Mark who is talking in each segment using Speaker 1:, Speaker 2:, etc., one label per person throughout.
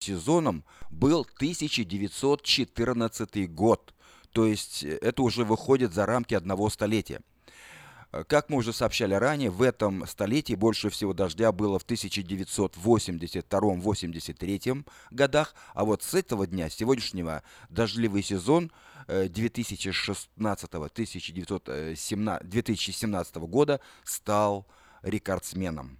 Speaker 1: сезоном был 1914 год. То есть э, это уже выходит за рамки одного столетия. Э, как мы уже сообщали ранее, в этом столетии больше всего дождя было в 1982-83 годах, а вот с этого дня, сегодняшнего, дождливый сезон 2016-2017 э, года стал рекордсменом.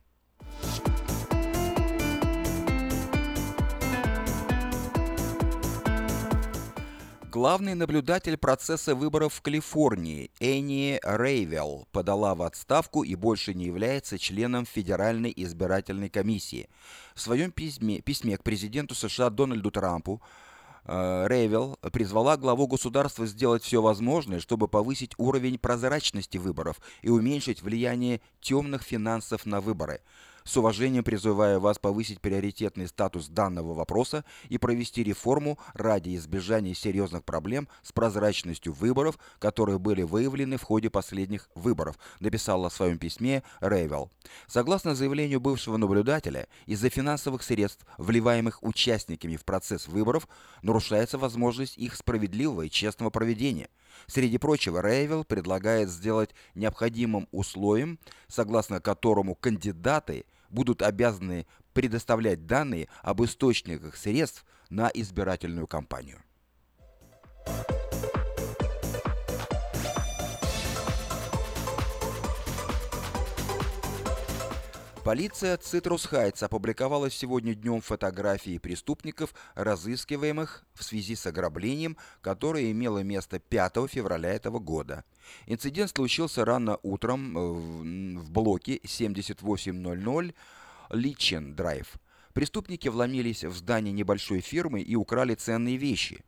Speaker 1: Главный наблюдатель процесса выборов в Калифорнии Энни Рейвелл подала в отставку и больше не является членом Федеральной избирательной комиссии. В своем письме, письме к президенту США Дональду Трампу э, Рейвелл призвала главу государства сделать все возможное, чтобы повысить уровень прозрачности выборов и уменьшить влияние темных финансов на выборы – с уважением призываю вас повысить приоритетный статус данного вопроса и провести реформу ради избежания серьезных проблем с прозрачностью выборов, которые были выявлены в ходе последних выборов, написала в своем письме Рейвел. Согласно заявлению бывшего наблюдателя, из-за финансовых средств, вливаемых участниками в процесс выборов, нарушается возможность их справедливого и честного проведения. Среди прочего, Рейвел предлагает сделать необходимым условием, согласно которому кандидаты будут обязаны предоставлять данные об источниках средств на избирательную кампанию. Полиция Цитрус Хайтс опубликовала сегодня днем фотографии преступников, разыскиваемых в связи с ограблением, которое имело место 5 февраля этого года. Инцидент случился рано утром э, в блоке 7800 Личен Драйв. Преступники вломились в здание небольшой фирмы и украли ценные вещи.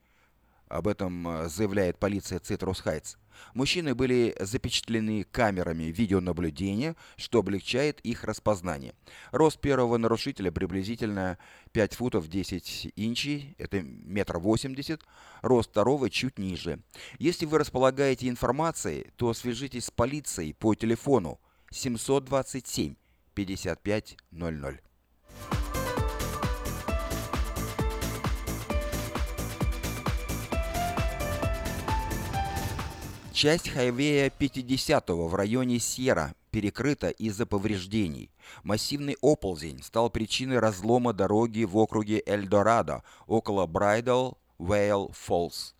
Speaker 1: Об этом э, заявляет полиция Цитрус Хайтс. Мужчины были запечатлены камерами видеонаблюдения, что облегчает их распознание. Рост первого нарушителя приблизительно 5 футов 10 инчей, это метр восемьдесят. Рост второго чуть ниже. Если вы располагаете информацией, то свяжитесь с полицией по телефону 727 5500. Часть хайвея 50-го в районе Сьерра перекрыта из-за повреждений. Массивный оползень стал причиной разлома дороги в округе Эльдорадо около Брайдл Вейл Фоллс.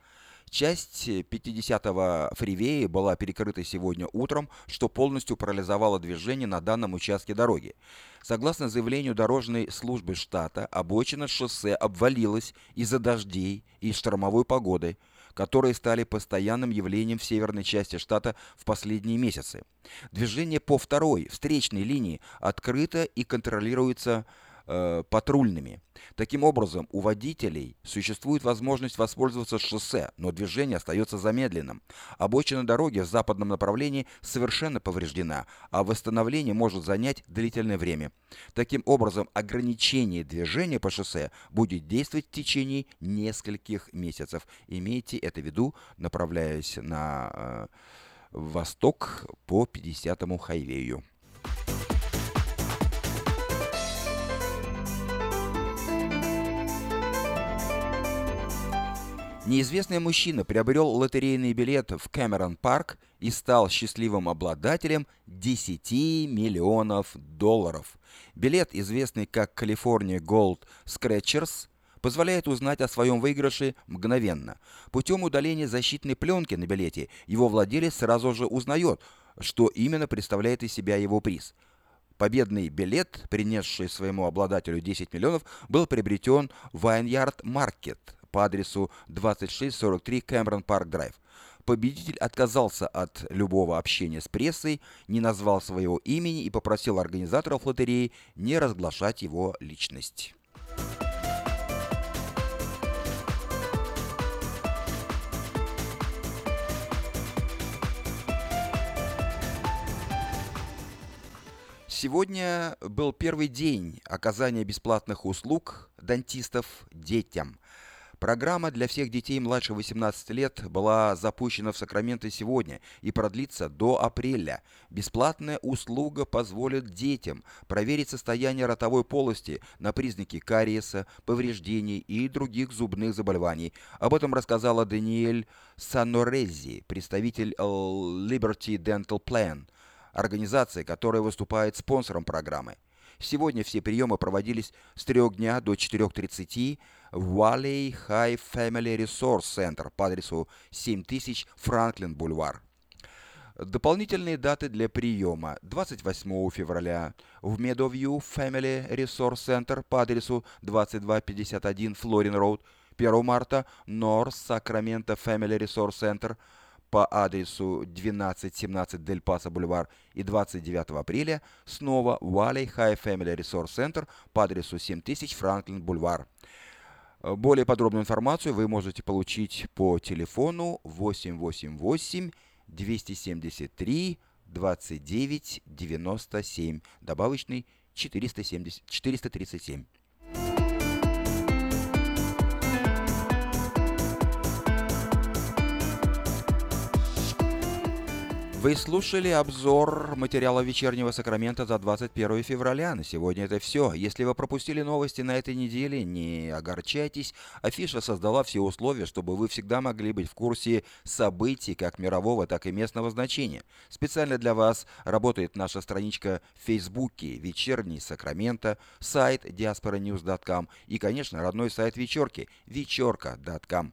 Speaker 1: Часть 50-го фривея была перекрыта сегодня утром, что полностью парализовало движение на данном участке дороги. Согласно заявлению дорожной службы штата, обочина шоссе обвалилась из-за дождей и штормовой погоды – которые стали постоянным явлением в северной части штата в последние месяцы. Движение по второй, встречной линии открыто и контролируется э, патрульными. Таким образом, у водителей существует возможность воспользоваться шоссе, но движение остается замедленным. Обочина дороги в западном направлении совершенно повреждена, а восстановление может занять длительное время. Таким образом, ограничение движения по шоссе будет действовать в течение нескольких месяцев. Имейте это в виду, направляясь на э, восток по 50-му хайвею. Неизвестный мужчина приобрел лотерейный билет в Кэмерон Парк и стал счастливым обладателем 10 миллионов долларов. Билет, известный как California Gold Scratchers, позволяет узнать о своем выигрыше мгновенно. Путем удаления защитной пленки на билете его владелец сразу же узнает, что именно представляет из себя его приз. Победный билет, принесший своему обладателю 10 миллионов, был приобретен в Vineyard Market по адресу 2643 Кэмерон Парк Драйв. Победитель отказался от любого общения с прессой, не назвал своего имени и попросил организаторов лотереи не разглашать его личность. Сегодня был первый день оказания бесплатных услуг дантистов детям – Программа для всех детей младше 18 лет была запущена в Сакраменто сегодня и продлится до апреля. Бесплатная услуга позволит детям проверить состояние ротовой полости на признаки кариеса, повреждений и других зубных заболеваний. Об этом рассказала Даниэль Санорези, представитель Liberty Dental Plan, организации, которая выступает спонсором программы. Сегодня все приемы проводились с 3 дня до 4.30 в Valley High Family Resource Center по адресу 7000 Франклин Бульвар. Дополнительные даты для приема 28 февраля в Meadowview Family Resource Center по адресу 2251 Флорин Роуд, 1 марта North Sacramento Family Resource Center – по адресу 1217 Дель Паса Бульвар и 29 апреля снова Valley High Family Resource Center по адресу 7000 Франклин Бульвар. Более подробную информацию вы можете получить по телефону 888 273 29 97, добавочный 470, 437. Вы слушали обзор материала вечернего Сакрамента за 21 февраля. На сегодня это все. Если вы пропустили новости на этой неделе, не огорчайтесь. Афиша создала все условия, чтобы вы всегда могли быть в курсе событий как мирового, так и местного значения. Специально для вас работает наша страничка в Фейсбуке «Вечерний Сакраменто», сайт diasporanews.com и, конечно, родной сайт вечерки вечерка.com.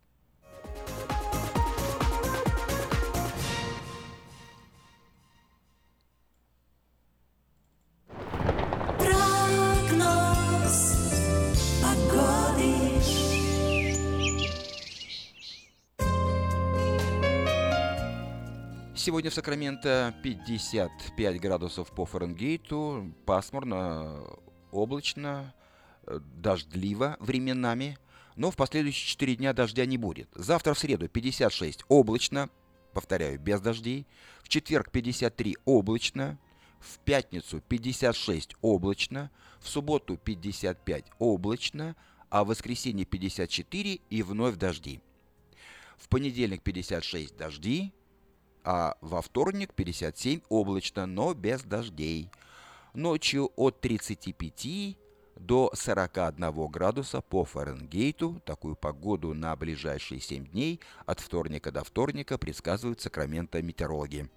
Speaker 1: Сегодня в Сакраменто 55 градусов по Фаренгейту, пасмурно, облачно, э, дождливо временами, но в последующие 4 дня дождя не будет. Завтра в среду 56 облачно, повторяю, без дождей. В четверг 53 облачно, в пятницу 56 облачно, в субботу 55 облачно, а в воскресенье 54 и вновь дожди. В понедельник 56 дожди, а во вторник 57 облачно, но без дождей. Ночью от 35 до 41 градуса по Фаренгейту. Такую погоду на ближайшие 7 дней от вторника до вторника предсказывают Сакраменто метеорологи.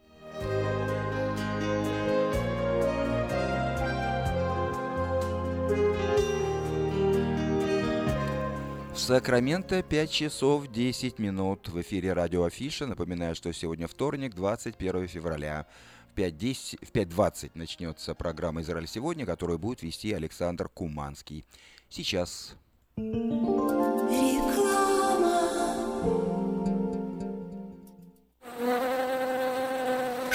Speaker 1: Сакраменто 5 часов 10 минут в эфире радио Афиша. Напоминаю, что сегодня вторник, 21 февраля. В 5.10, в 5.20 начнется программа «Израиль сегодня», которую будет вести Александр Куманский. Сейчас.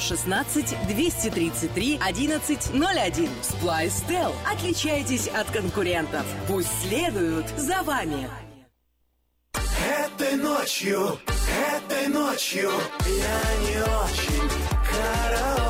Speaker 2: 916 233 1101. Splystel. Отличайтесь от конкурентов. Пусть следуют за вами.
Speaker 3: Этой ночью, этой ночью я не очень караочен.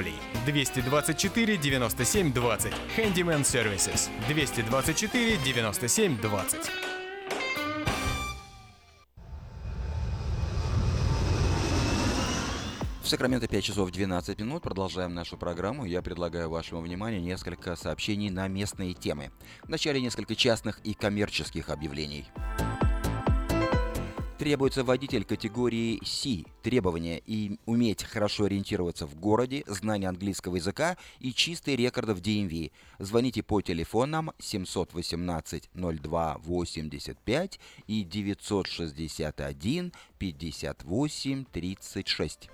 Speaker 4: 224 97 20. Handyman Services. 224 97 20.
Speaker 1: В Сакраменто 5 часов 12 минут. Продолжаем нашу программу. Я предлагаю вашему вниманию несколько сообщений на местные темы. Вначале несколько частных и коммерческих объявлений. Требуется водитель категории C. Требования и уметь хорошо ориентироваться в городе, знание английского языка и чистый рекорд в DMV. Звоните по телефонам 718 02 85 и 961 58 36.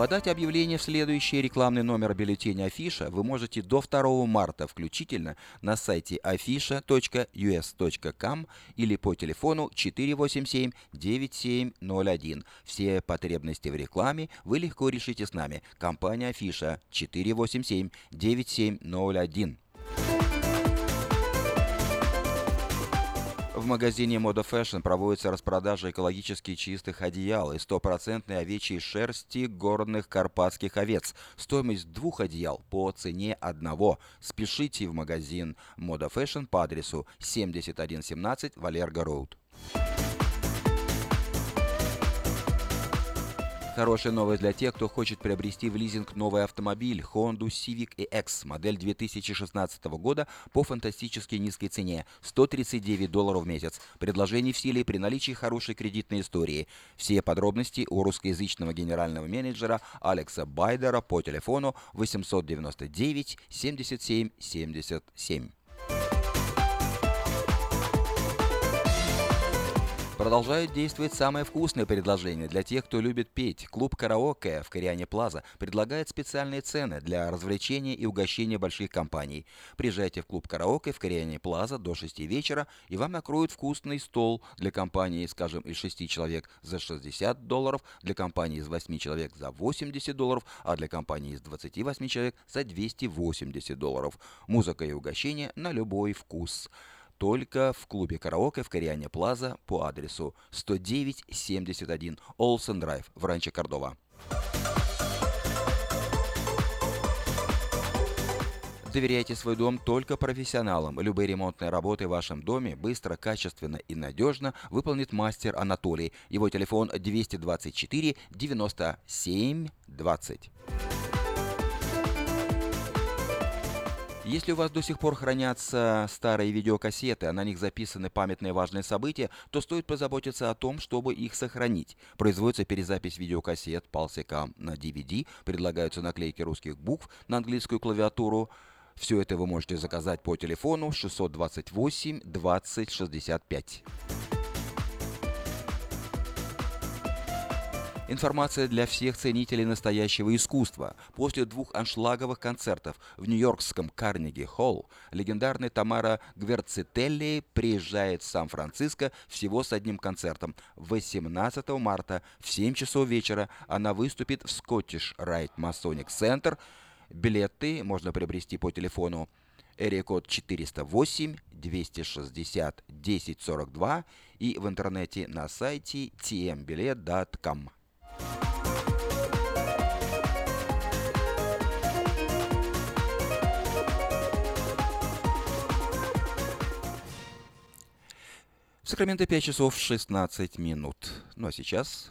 Speaker 1: Подать объявление в следующий рекламный номер бюллетеня Афиша вы можете до 2 марта включительно на сайте afisha.us.com или по телефону 487-9701. Все потребности в рекламе вы легко решите с нами. Компания Афиша 487-9701. В магазине Moda Fashion проводится распродажа экологически чистых одеял из стопроцентной овечьей шерсти горных карпатских овец. Стоимость двух одеял по цене одного. Спешите в магазин Moda Fashion по адресу 7117 Валерго Роуд. Хорошая новость для тех, кто хочет приобрести в лизинг новый автомобиль Honda Civic EX модель 2016 года по фантастически низкой цене – 139 долларов в месяц. Предложение в силе при наличии хорошей кредитной истории. Все подробности у русскоязычного генерального менеджера Алекса Байдера по телефону 899 77 77. Продолжает действовать самое вкусное предложение для тех, кто любит петь. Клуб «Караоке» в Кориане Плаза предлагает специальные цены для развлечения и угощения больших компаний. Приезжайте в клуб «Караоке» в Кориане Плаза до 6 вечера, и вам накроют вкусный стол для компании, скажем, из 6 человек за 60 долларов, для компании из 8 человек за 80 долларов, а для компании из 28 человек за 280 долларов. Музыка и угощение на любой вкус только в клубе караоке в Кориане Плаза по адресу 10971 Олсен Драйв в Ранче Кордова. Доверяйте свой дом только профессионалам. Любые ремонтные работы в вашем доме быстро, качественно и надежно выполнит мастер Анатолий. Его телефон 224 97 20. Если у вас до сих пор хранятся старые видеокассеты, а на них записаны памятные важные события, то стоит позаботиться о том, чтобы их сохранить. Производится перезапись видеокассет полсекам на DVD, предлагаются наклейки русских букв на английскую клавиатуру. Все это вы можете заказать по телефону 628 20 65. Информация для всех ценителей настоящего искусства. После двух аншлаговых концертов в нью-йоркском Карнеги Холл легендарная Тамара Гверцителли приезжает в Сан-Франциско всего с одним концертом. 18 марта в 7 часов вечера она выступит в Scottish Rite Masonic Center. Билеты можно приобрести по телефону Эрикод 408 260 1042 и в интернете на сайте tmbilet.com. Сакраменто 5 часов 16 минут. Ну а сейчас...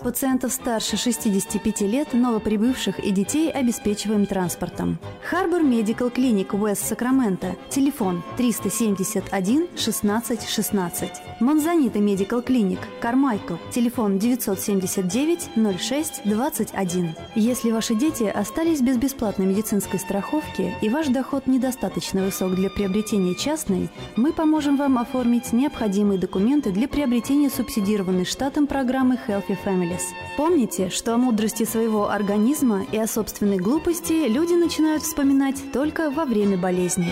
Speaker 5: Пациентов старше 65 лет, новоприбывших и детей обеспечиваем транспортом. Harbor Medical Clinic West Sacramento. Телефон 371 16 16. Монзанита Medical Clinic Кармайкл. Телефон 979 06 21. Если ваши дети остались без бесплатной медицинской страховки и ваш доход недостаточно высок для приобретения частной, мы поможем вам оформить необходимые документы для приобретения субсидированной штатом программы Healthy Families. Помните, что о мудрости своего организма и о собственной глупости люди начинают вспоминать только во время болезни.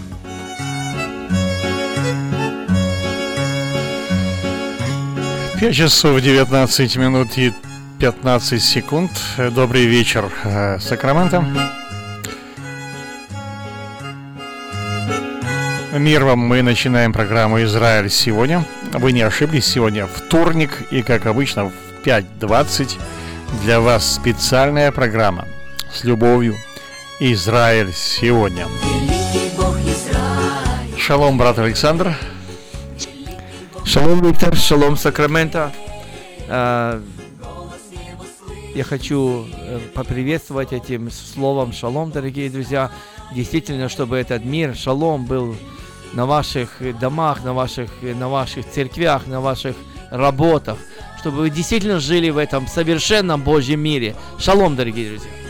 Speaker 6: Пять часов 19 минут и 15 секунд. Добрый вечер, э, Сакраменто. Мир вам, мы начинаем программу «Израиль сегодня». Вы не ошиблись, сегодня вторник, и как обычно в 5.20 для вас специальная программа с любовью «Израиль сегодня». Шалом, брат Александр.
Speaker 7: Шалом, Виктор, шалом, Сакраменто. А, я хочу э, поприветствовать этим словом шалом, дорогие друзья. Действительно, чтобы этот мир, шалом, был на ваших домах, на ваших, на ваших церквях, на ваших работах, чтобы вы действительно жили в этом совершенном Божьем мире. Шалом, дорогие друзья!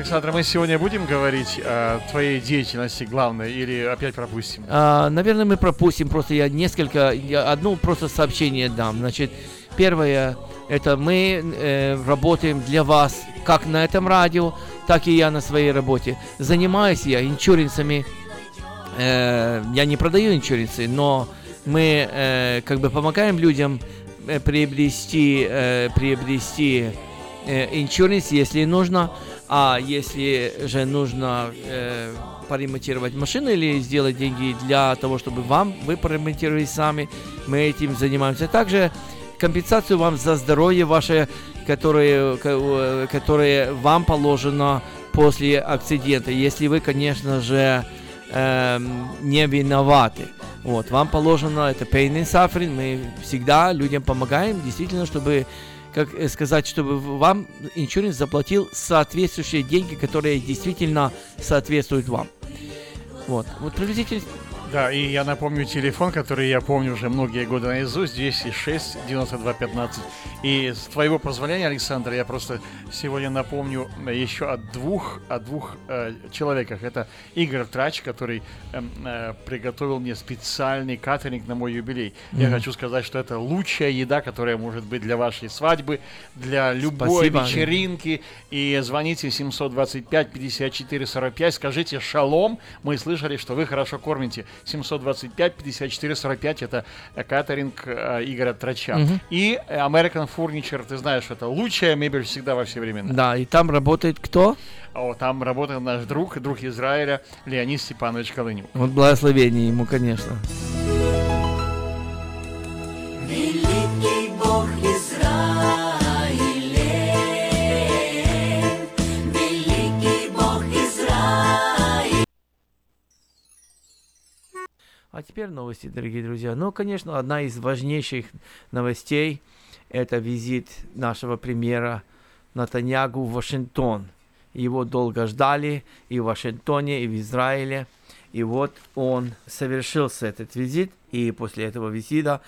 Speaker 6: Александр, мы сегодня будем говорить о твоей деятельности главной или опять пропустим?
Speaker 7: А, наверное, мы пропустим. Просто я несколько, я одно просто сообщение дам. Значит, первое, это мы э, работаем для вас, как на этом радио, так и я на своей работе. Занимаюсь я иншуренсами. Э, я не продаю иншуренсы, но мы э, как бы помогаем людям э, приобрести, э, приобрести э, иншуренс, если нужно. А если же нужно э, поремонтировать машину или сделать деньги для того, чтобы вам, вы поремонтировали сами, мы этим занимаемся. Также компенсацию вам за здоровье ваше, которое, ко- которое вам положено после акцидента, если вы, конечно же, эм, не виноваты. Вот, вам положено это pain and suffering, мы всегда людям помогаем, действительно, чтобы как э, сказать, чтобы вам иншуринс заплатил соответствующие деньги, которые действительно соответствуют вам. Вот, вот приблизительно
Speaker 6: Да, и я напомню телефон, который я помню уже многие годы наизусть, 206 92 15. И с твоего позволения, Александр, я просто сегодня напомню еще о двух, о двух э, человеках. Это Игорь Трач, который э, э, приготовил мне специальный катеринг на мой юбилей. Я
Speaker 7: Мгм.
Speaker 6: хочу сказать, что это лучшая еда, которая может быть для вашей свадьбы, для любой
Speaker 7: Спасибо.
Speaker 6: вечеринки. И звоните 725 54 45, скажите шалом. Мы слышали, что вы хорошо кормите. 725 54 45 это э, катеринг э, Игоря Трача.
Speaker 7: Мгм.
Speaker 6: И э, American Furniture, ты знаешь, это лучшая мебель всегда во все времена.
Speaker 7: Да, и там работает кто?
Speaker 6: О, там работает наш друг, друг Израиля, Леонид Степанович Колынюк.
Speaker 7: Вот благословение ему, конечно.
Speaker 3: Великий
Speaker 7: А теперь новости, дорогие друзья. Ну, конечно, одна из важнейших новостей – это визит нашего премьера Натаньягу в Вашингтон. Его долго ждали и в Вашингтоне, и в Израиле. И вот он совершился этот визит, и после этого визита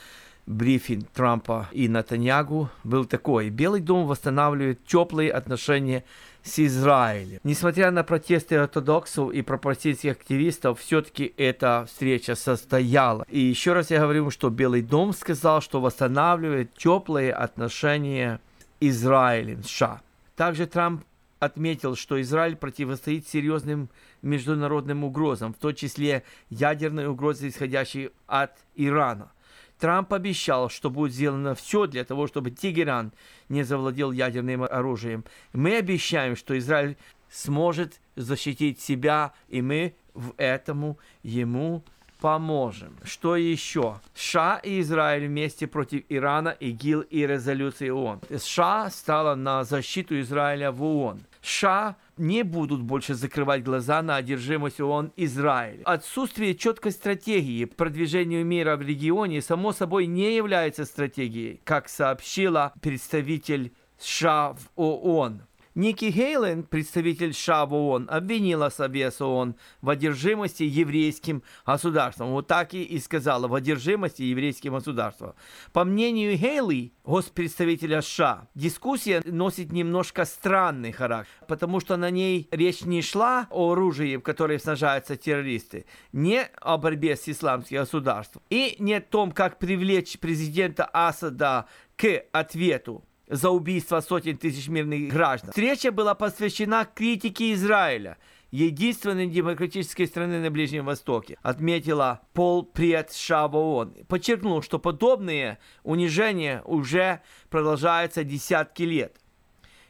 Speaker 7: брифинг Трампа и Натаньягу был такой. Белый дом восстанавливает теплые отношения с Израилем. Несмотря на протесты ортодоксов и пропартийских активистов, все-таки эта встреча состояла. И еще раз я говорю, что Белый дом сказал, что восстанавливает теплые отношения Израилем, США. Также Трамп отметил, что Израиль противостоит серьезным международным угрозам, в том числе ядерной угрозе, исходящей от Ирана. Трамп обещал, что будет сделано все для того, чтобы Тегеран не завладел ядерным оружием. Мы обещаем, что Израиль сможет защитить себя, и мы в этому ему поможем. Что еще? США и Израиль вместе против Ирана, ИГИЛ и резолюции ООН. США стала на защиту Израиля в ООН. США не будут больше закрывать глаза на одержимость ООН Израиля. Отсутствие четкой стратегии продвижению мира в регионе само собой не является стратегией, как сообщила представитель США в ООН. Ники Хейлен, представитель США в ООН, обвинила Совет ООН в одержимости еврейским государством. Вот так и, сказала, в одержимости еврейским государством. По мнению Хейли, госпредставителя США, дискуссия носит немножко странный характер, потому что на ней речь не шла о оружии, в которое сражаются террористы, не о борьбе с исламским государством, и не о том, как привлечь президента Асада к ответу за убийство сотен тысяч мирных граждан. Встреча была посвящена критике Израиля, единственной демократической страны на Ближнем Востоке, отметила Пол в ООН. Подчеркнул, что подобные унижения уже продолжаются десятки лет.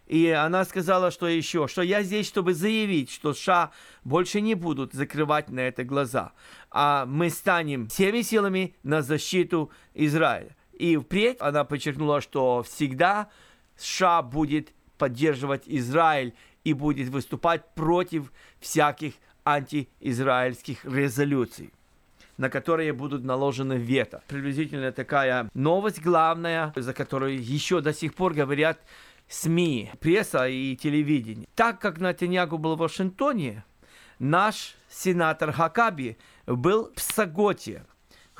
Speaker 7: И она сказала, что еще, что я здесь, чтобы заявить, что США больше не будут закрывать на это глаза, а мы станем всеми силами на защиту Израиля. И впредь она подчеркнула, что всегда США будет поддерживать Израиль и будет выступать против всяких антиизраильских резолюций на которые будут наложены вето. Приблизительно такая новость главная, за которую еще до сих пор говорят СМИ, пресса и телевидение. Так как Натаньягу был в Вашингтоне, наш сенатор Хакаби был в Саготе,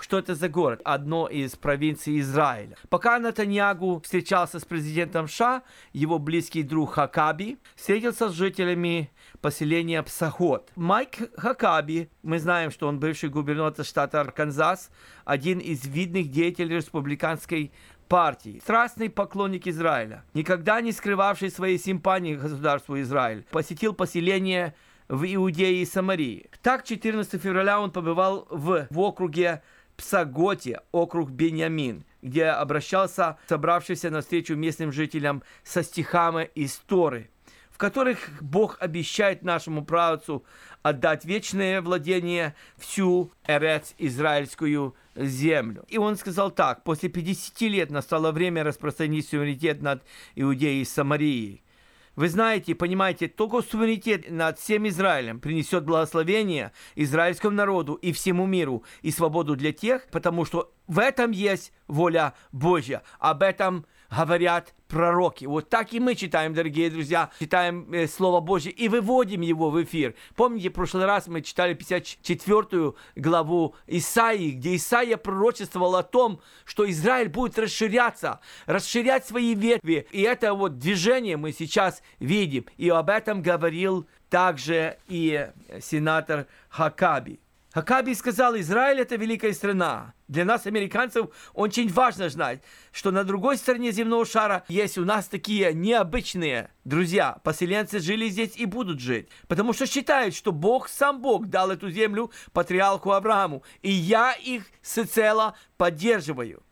Speaker 7: что это за город? Одно из провинций Израиля. Пока Натаньягу встречался с президентом США, его близкий друг Хакаби встретился с жителями поселения Псахот. Майк Хакаби, мы знаем, что он бывший губернатор штата Арканзас, один из видных деятелей республиканской партии, страстный поклонник Израиля, никогда не скрывавший своей симпатии к государству Израиль, посетил поселение в Иудее и Самарии. Так, 14 февраля он побывал в, в округе Псаготе, округ Беньямин, где обращался собравшийся на встречу местным жителям со стихами из Торы, в которых Бог обещает нашему правцу отдать вечное владение всю Эрец израильскую землю. И он сказал так, после 50 лет настало время распространить суверенитет над Иудеей и Самарией. Вы знаете, понимаете, только суверенитет над всем Израилем принесет благословение израильскому народу и всему миру и свободу для тех, потому что в этом есть воля Божья. Об этом говорят пророки. Вот так и мы читаем, дорогие друзья, читаем э, Слово Божье и выводим его в эфир. Помните, в прошлый раз мы читали 54 главу Исаии, где Исаия пророчествовал о том, что Израиль будет расширяться, расширять свои ветви. И это вот движение мы сейчас видим. И об этом говорил также и сенатор Хакаби. Хакаби сказал, Израиль это великая страна. Для нас, американцев, очень важно знать, что на другой стороне земного шара есть у нас такие необычные друзья. Поселенцы жили здесь и будут жить. Потому что считают, что Бог, сам Бог дал эту землю патриарху Аврааму. И я их всецело поддерживаю.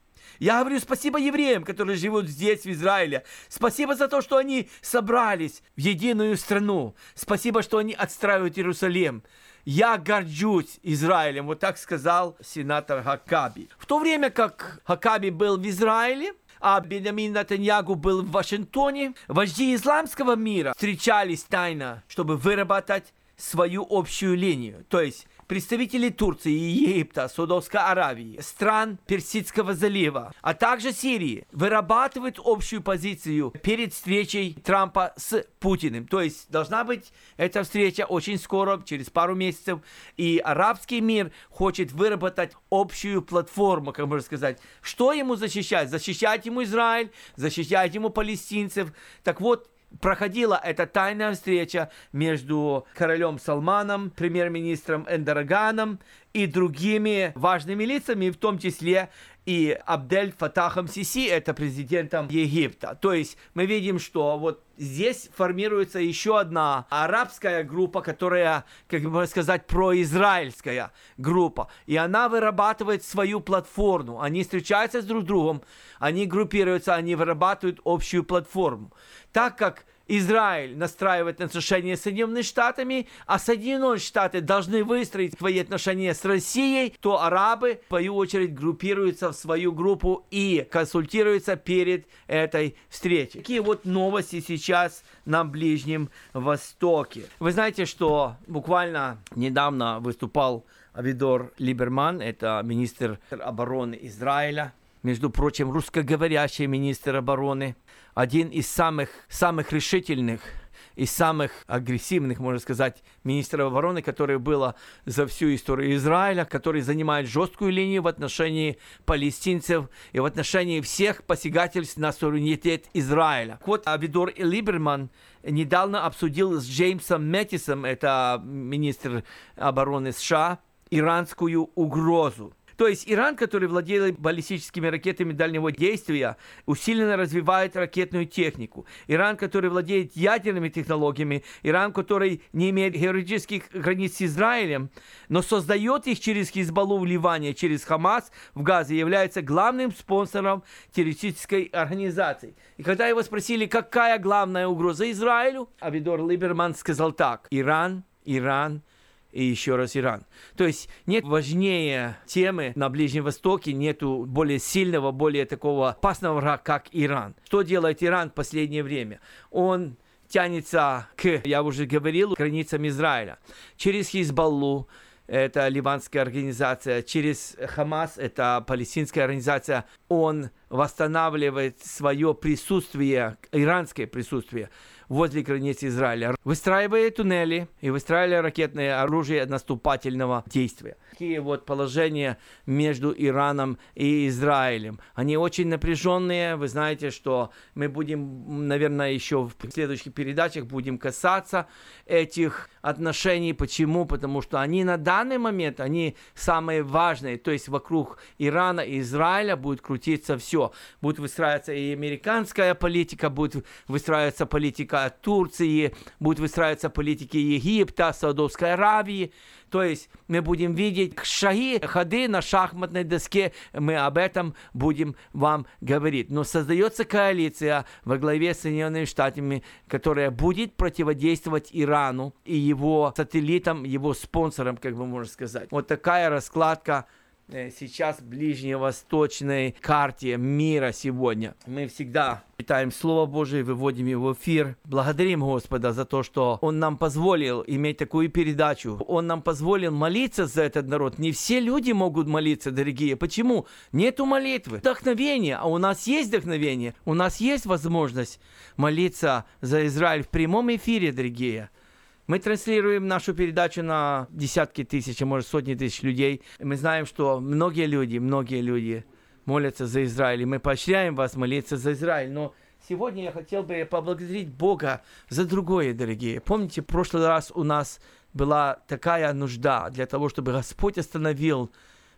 Speaker 7: Я говорю спасибо евреям, которые живут здесь, в Израиле. Спасибо за то, что они собрались в единую страну. Спасибо, что они отстраивают Иерусалим. Я горжусь Израилем, вот так сказал сенатор Хакаби. В то время как Хакаби был в Израиле, а Бенямин Натаньягу был в Вашингтоне, вожди исламского мира встречались тайно, чтобы выработать свою общую линию. То есть представители Турции, Египта, Судовской Аравии, стран Персидского залива, а также Сирии вырабатывают общую позицию перед встречей Трампа с Путиным. То есть должна быть эта встреча очень скоро, через пару месяцев, и арабский мир хочет выработать общую платформу, как можно сказать. Что ему защищать? Защищать ему Израиль, защищать ему палестинцев. Так вот, проходила эта тайная встреча между королем Салманом, премьер-министром Эндораганом и другими важными лицами, в том числе и Абдель Фатахом Сиси, это президентом Египта. То есть мы видим, что вот здесь формируется еще одна арабская группа, которая, как бы сказать, произраильская группа. И она вырабатывает свою платформу. Они встречаются с друг другом, они группируются, они вырабатывают общую платформу. Так как Израиль настраивает отношения с Соединенными Штатами, а Соединенные Штаты должны выстроить свои отношения с Россией, то арабы, в свою очередь, группируются в свою группу и консультируются перед этой встречей. Такие вот новости сейчас на Ближнем Востоке. Вы знаете, что буквально недавно выступал Авидор Либерман, это министр обороны Израиля, между прочим, русскоговорящий министр обороны, один из самых, самых решительных и самых агрессивных, можно сказать, министров обороны, которое было за всю историю Израиля, который занимает жесткую линию в отношении палестинцев и в отношении всех посягательств на суверенитет Израиля. Вот Авидор Либерман недавно обсудил с Джеймсом Мэттисом, это министр обороны США, иранскую угрозу. То есть Иран, который владеет баллистическими ракетами дальнего действия, усиленно развивает ракетную технику. Иран, который владеет ядерными технологиями, Иран, который не имеет георетических границ с Израилем, но создает их через Хизбаллу в Ливане, через Хамас в Газе, является главным спонсором террористической организации. И когда его спросили, какая главная угроза Израилю, Авидор Либерман сказал так. Иран, Иран, и еще раз Иран. То есть нет важнее темы на Ближнем Востоке, нету более сильного, более такого опасного врага, как Иран. Что делает Иран в последнее время? Он тянется к, я уже говорил, границам Израиля. Через Хизбаллу, это ливанская организация, через Хамас, это палестинская организация, он восстанавливает свое присутствие, иранское присутствие возле границ Израиля, выстраивая туннели и выстраивая ракетное оружие наступательного действия. Такие вот положения между Ираном и Израилем. Они очень напряженные. Вы знаете, что мы будем, наверное, еще в следующих передачах будем касаться этих отношений. Почему? Потому что они на данный момент, они самые важные. То есть вокруг Ирана и Израиля будет крутиться все. Будет выстраиваться и американская политика, будет выстраиваться политика Турции, будут выстраиваться политики Египта, Саудовской Аравии. То есть мы будем видеть шаги, ходы на шахматной доске, мы об этом будем вам говорить. Но создается коалиция во главе с Соединенными Штатами, которая будет противодействовать Ирану и его сателлитам, его спонсорам, как бы можно сказать. Вот такая раскладка сейчас ближневосточной карте мира сегодня. Мы всегда читаем Слово Божие, выводим его в эфир. Благодарим Господа за то, что Он нам позволил иметь такую передачу. Он нам позволил молиться за этот народ. Не все люди могут молиться, дорогие. Почему? Нету молитвы. Вдохновение. А у нас есть вдохновение. У нас есть возможность молиться за Израиль в прямом эфире, дорогие. Мы транслируем нашу передачу на десятки тысяч, а может сотни тысяч людей. Мы знаем, что многие люди, многие люди молятся за Израиль. И мы поощряем вас молиться за Израиль. Но сегодня я хотел бы поблагодарить Бога за другое, дорогие. Помните, в прошлый раз у нас была такая нужда для того, чтобы Господь остановил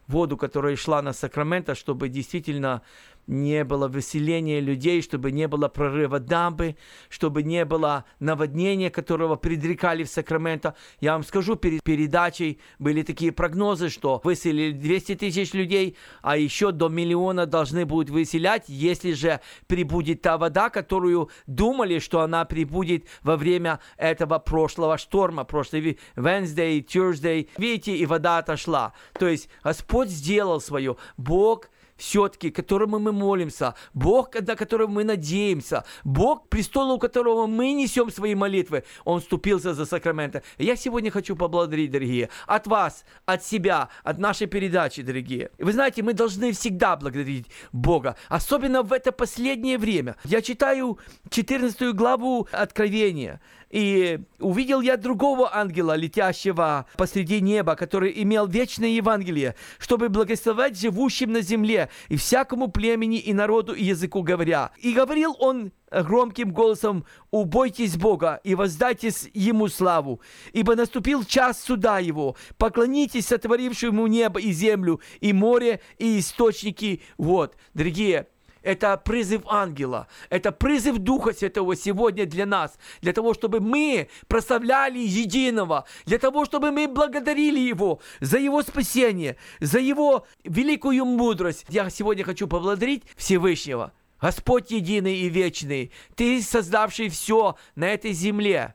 Speaker 7: воду, которая шла на Сакраменто, чтобы действительно не было выселения людей, чтобы не было прорыва дамбы, чтобы не было наводнения, которого предрекали в Сакраменто. Я вам скажу, перед передачей были такие прогнозы, что выселили 200 тысяч людей, а еще до миллиона должны будут выселять, если же прибудет та вода, которую думали, что она прибудет во время этого прошлого шторма, прошлый Wednesday, Tuesday. Видите, и вода отошла. То есть Господь сделал свое. Бог все-таки, которому мы молимся, Бог, на которого мы надеемся, Бог, престолу которого мы несем свои молитвы, Он вступился за сакрамента. Я сегодня хочу поблагодарить, дорогие, от вас, от себя, от нашей передачи, дорогие. Вы знаете, мы должны всегда благодарить Бога, особенно в это последнее время. Я читаю 14 главу Откровения, и увидел я другого ангела, летящего посреди неба, который имел вечное Евангелие, чтобы благословать живущим на земле и всякому племени и народу и языку говоря. И говорил он громким голосом, «Убойтесь Бога и воздайте Ему славу, ибо наступил час суда Его. Поклонитесь сотворившему небо и землю, и море, и источники Вот, Дорогие, это призыв ангела, это призыв Духа Святого сегодня для нас, для того, чтобы мы прославляли единого, для того, чтобы мы благодарили Его за Его спасение, за Его великую мудрость. Я сегодня хочу поблагодарить Всевышнего. Господь единый и вечный, Ты создавший все на этой земле.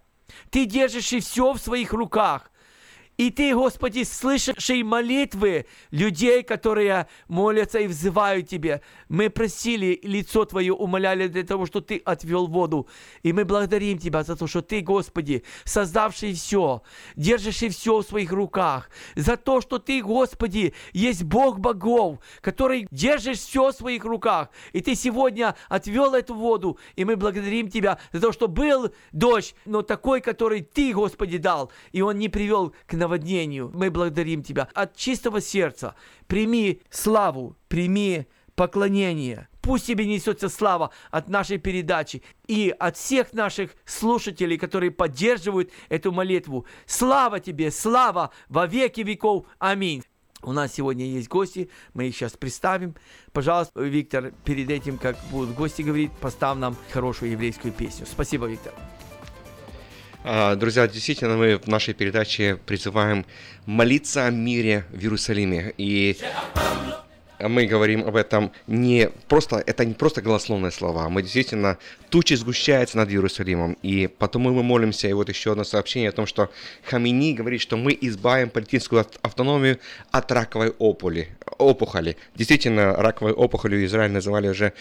Speaker 7: Ты держишь все в своих руках. И Ты, Господи, слышавший молитвы людей, которые молятся и взывают Тебе. Мы просили, лицо Твое умоляли для того, что Ты отвел воду. И мы благодарим Тебя за то, что Ты, Господи, создавший все, держащий все в своих руках. За то, что Ты, Господи, есть Бог богов, который держишь все в своих руках. И Ты сегодня отвел эту воду. И мы благодарим Тебя за то, что был дождь, но такой, который Ты, Господи, дал. И он не привел к нам наводнению. Мы благодарим Тебя от чистого сердца. Прими славу, прими поклонение. Пусть тебе несется слава от нашей передачи и от всех наших слушателей, которые поддерживают эту молитву. Слава тебе, слава во веки веков. Аминь. У нас сегодня есть гости, мы их сейчас представим. Пожалуйста, Виктор, перед этим, как будут гости говорить, поставь нам хорошую еврейскую песню. Спасибо, Виктор.
Speaker 8: А, друзья, действительно, мы в нашей передаче призываем молиться о мире в Иерусалиме. И мы говорим об этом не просто, это не просто голословные слова, мы действительно, тучи сгущаются над Иерусалимом, и потому мы молимся, и вот еще одно сообщение о том, что Хамини говорит, что мы избавим палестинскую автономию от раковой опухоли. опухоли. Действительно, раковой опухолью Израиль называли уже,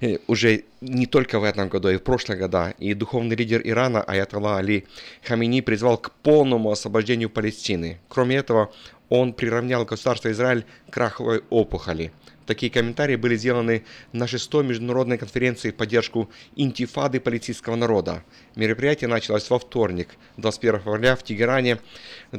Speaker 8: э, уже не только в этом году, и в прошлые года. И духовный лидер Ирана Аятолла Али Хамини призвал к полному освобождению Палестины. Кроме этого, он приравнял государство Израиль к раховой опухоли. Такие комментарии были сделаны на шестой международной конференции в поддержку интифады палестинского народа. Мероприятие началось во вторник, 21 февраля в Тегеране,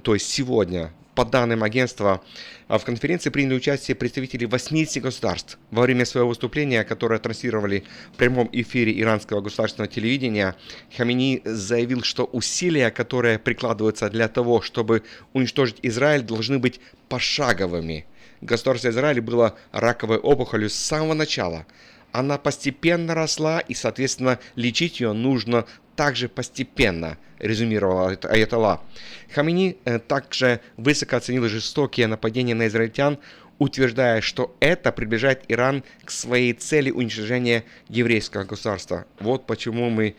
Speaker 8: то есть сегодня. По данным агентства, в конференции приняли участие представители 80 государств. Во время своего выступления, которое транслировали в прямом эфире иранского государственного телевидения, Хамини заявил, что усилия, которые прикладываются для того, чтобы уничтожить Израиль, должны быть пошаговыми. Государство Израиль было раковой опухолью с самого начала. Она постепенно росла, и, соответственно, лечить ее нужно также постепенно, резюмировал Аят- Аятолла. Хамини э, также высоко оценил жестокие нападения на израильтян, утверждая, что это приближает Иран к своей цели уничтожения еврейского государства. Вот почему мы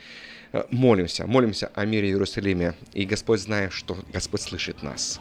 Speaker 8: э, молимся, молимся о мире в Иерусалиме. И Господь знает, что Господь слышит нас.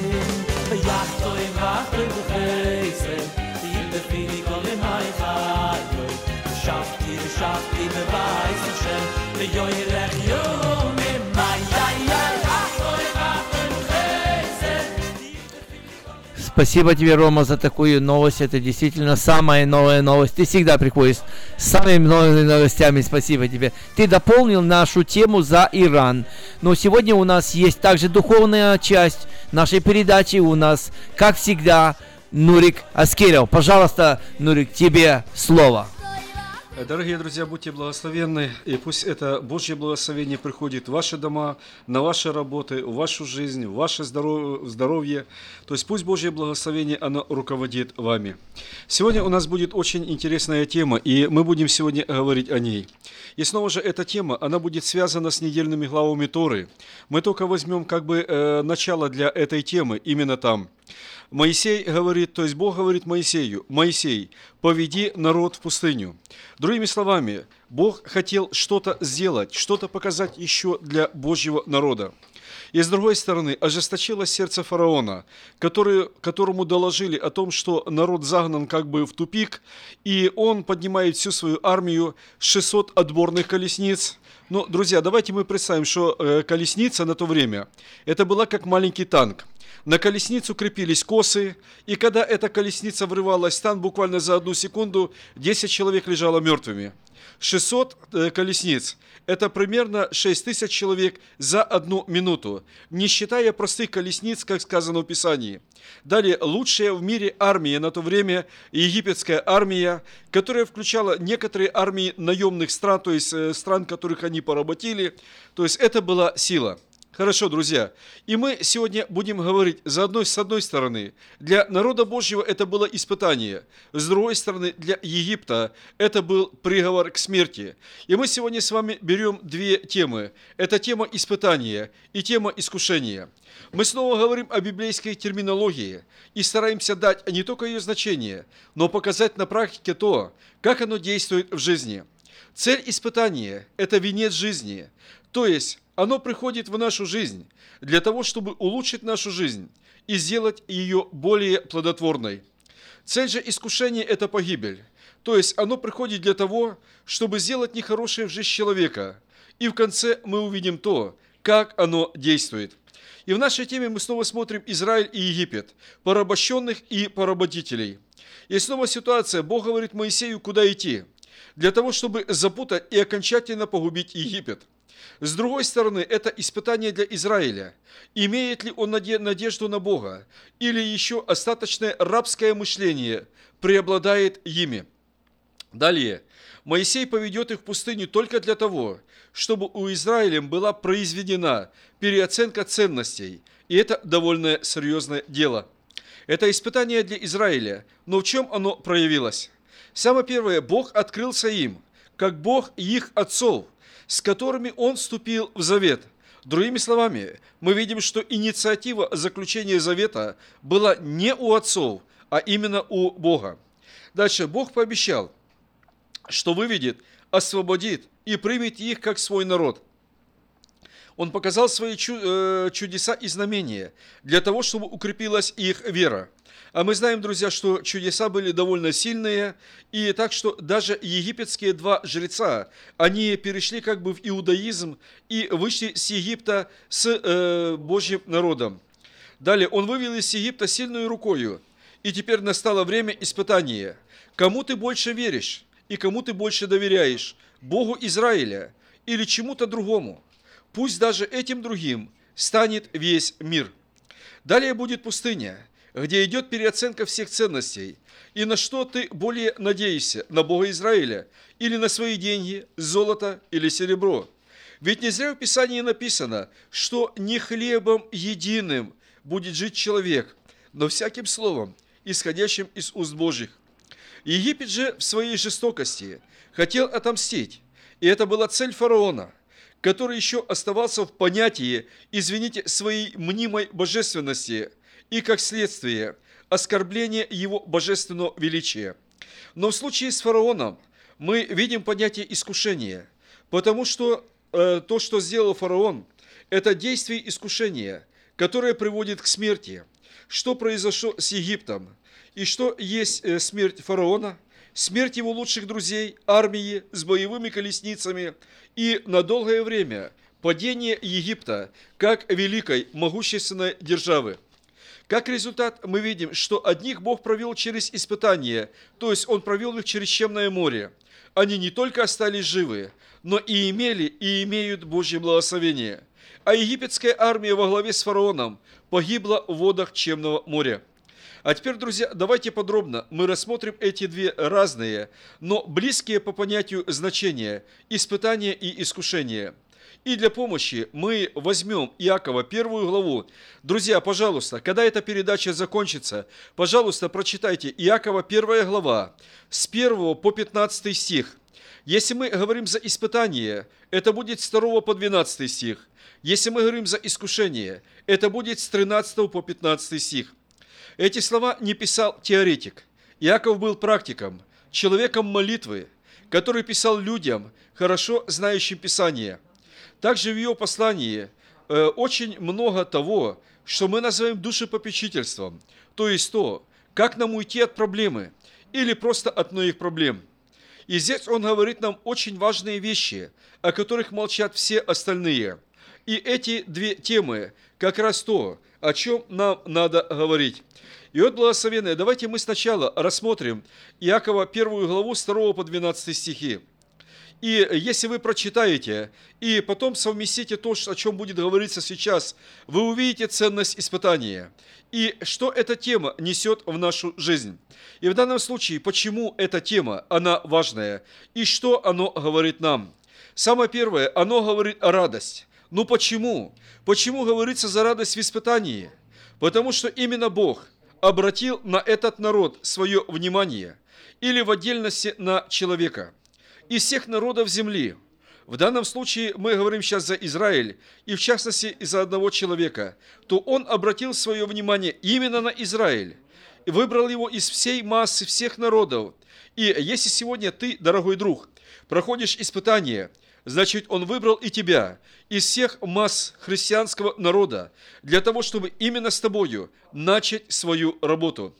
Speaker 3: ויחתוי ואחתוי בחסד, תהי בפיני כל ימי חיי. ושבתי ושבתי בבית השם, ויוילך יומי. מי
Speaker 7: Спасибо тебе, Рома, за такую новость. Это действительно самая новая новость. Ты всегда приходишь с самыми новыми новостями. Спасибо тебе. Ты дополнил нашу тему за Иран. Но сегодня у нас есть также духовная часть нашей передачи. У нас, как всегда, Нурик Аскеров. Пожалуйста, Нурик, тебе слово.
Speaker 9: Дорогие друзья, будьте благословенны, и пусть это Божье благословение приходит в ваши дома, на ваши работы, в вашу жизнь, в ваше здоров- здоровье. То есть пусть Божье благословение, оно руководит вами. Сегодня у нас будет очень интересная тема, и мы будем сегодня говорить о ней. И снова же эта тема, она будет связана с недельными главами Торы. Мы только возьмем как бы э, начало для этой темы именно там. Моисей говорит, то есть Бог говорит Моисею, Моисей, поведи народ в пустыню. Другими словами, Бог хотел что-то сделать, что-то показать еще для Божьего народа. И с другой стороны, ожесточилось сердце фараона, который, которому доложили о том, что народ загнан как бы в тупик, и он поднимает всю свою армию, 600 отборных колесниц. Но, друзья, давайте мы представим, что э, колесница на то время, это была как маленький танк. На колесницу крепились косы, и когда эта колесница врывалась в стан, буквально за одну секунду 10 человек лежало мертвыми. 600 э, колесниц – это примерно 6 тысяч человек за одну минуту, не считая простых колесниц, как сказано в Писании. Далее, лучшая в мире армия на то время – египетская армия, которая включала некоторые армии наемных стран, то есть э, стран, которых они поработили. То есть это была сила. Хорошо, друзья. И мы сегодня будем говорить, за одной, с одной стороны, для народа Божьего это было испытание, с другой стороны, для Египта это был приговор к смерти. И мы сегодня с вами берем две темы. Это тема испытания и тема искушения. Мы снова говорим о библейской терминологии и стараемся дать не только ее значение, но показать на практике то, как оно действует в жизни. Цель испытания – это венец жизни, то есть оно приходит в нашу жизнь для того, чтобы улучшить нашу жизнь и сделать ее более плодотворной. Цель же искушения – это погибель. То есть оно приходит для того, чтобы сделать нехорошее в жизнь человека. И в конце мы увидим то, как оно действует. И в нашей теме мы снова смотрим Израиль и Египет, порабощенных и поработителей. И снова ситуация, Бог говорит Моисею, куда идти, для того, чтобы запутать и окончательно погубить Египет. С другой стороны, это испытание для Израиля. Имеет ли он наде- надежду на Бога? Или еще остаточное рабское мышление преобладает ими? Далее. Моисей поведет их в пустыню только для того, чтобы у Израиля была произведена переоценка ценностей. И это довольно серьезное дело. Это испытание для Израиля. Но в чем оно проявилось? Самое первое, Бог открылся им, как Бог их отцов, с которыми Он вступил в завет. Другими словами, мы видим, что инициатива заключения завета была не у отцов, а именно у Бога. Дальше, Бог пообещал, что выведет, освободит и примет их как свой народ. Он показал свои э, чудеса и знамения для того, чтобы укрепилась их вера. А мы знаем, друзья, что чудеса были довольно сильные, и так что даже египетские два жреца, они перешли как бы в иудаизм и вышли с Египта с э, Божьим народом. Далее, он вывел из Египта сильную рукою, и теперь настало время испытания. Кому ты больше веришь и кому ты больше доверяешь? Богу Израиля или чему-то другому? пусть даже этим другим станет весь мир. Далее будет пустыня, где идет переоценка всех ценностей. И на что ты более надеешься? На Бога Израиля? Или на свои деньги, золото или серебро? Ведь не зря в Писании написано, что не хлебом единым будет жить человек, но всяким словом, исходящим из уст Божьих. Египет же в своей жестокости хотел отомстить, и это была цель фараона, который еще оставался в понятии, извините, своей мнимой божественности и, как следствие, оскорбление его божественного величия. Но в случае с фараоном мы видим понятие искушения, потому что э, то, что сделал фараон, это действие искушения, которое приводит к смерти. Что произошло с Египтом? И что есть э, смерть фараона? Смерть его лучших друзей, армии с боевыми колесницами и на долгое время падение Египта как великой могущественной державы. Как результат, мы видим, что одних Бог провел через испытания, то есть Он провел их через Чемное море. Они не только остались живы, но и имели и имеют Божье благословение. А египетская армия во главе с фараоном погибла в водах Чемного моря. А теперь, друзья, давайте подробно мы рассмотрим эти две разные, но близкие по понятию значения – испытания и искушения. И для помощи мы возьмем Иакова первую главу. Друзья, пожалуйста, когда эта передача закончится, пожалуйста, прочитайте Иакова первая глава с 1 по 15 стих. Если мы говорим за испытание, это будет с 2 по 12 стих. Если мы говорим за искушение, это будет с 13 по 15 стих. Эти слова не писал теоретик. Иаков был практиком, человеком молитвы, который писал людям, хорошо знающим Писание. Также в его послании э, очень много того, что мы называем душепопечительством, то есть то, как нам уйти от проблемы или просто от многих проблем. И здесь он говорит нам очень важные вещи, о которых молчат все остальные. И эти две темы как раз то, о чем нам надо говорить. И вот, благословенные, давайте мы сначала рассмотрим Иакова первую главу с 2 по 12 стихи. И если вы прочитаете, и потом совместите то, о чем будет говориться сейчас, вы увидите ценность испытания и что эта тема несет в нашу жизнь. И в данном случае, почему эта тема, она важная, и что оно говорит нам. Самое первое, оно говорит о радость. Ну почему? Почему говорится за радость в испытании? Потому что именно Бог обратил на этот народ свое внимание, или в отдельности на человека, из всех народов земли. В данном случае мы говорим сейчас за Израиль, и в частности за одного человека, то он обратил свое внимание именно на Израиль, выбрал его из всей массы всех народов. И если сегодня ты, дорогой друг, проходишь испытание – значит, Он выбрал и тебя из всех масс христианского народа для того, чтобы именно с тобою начать свою работу.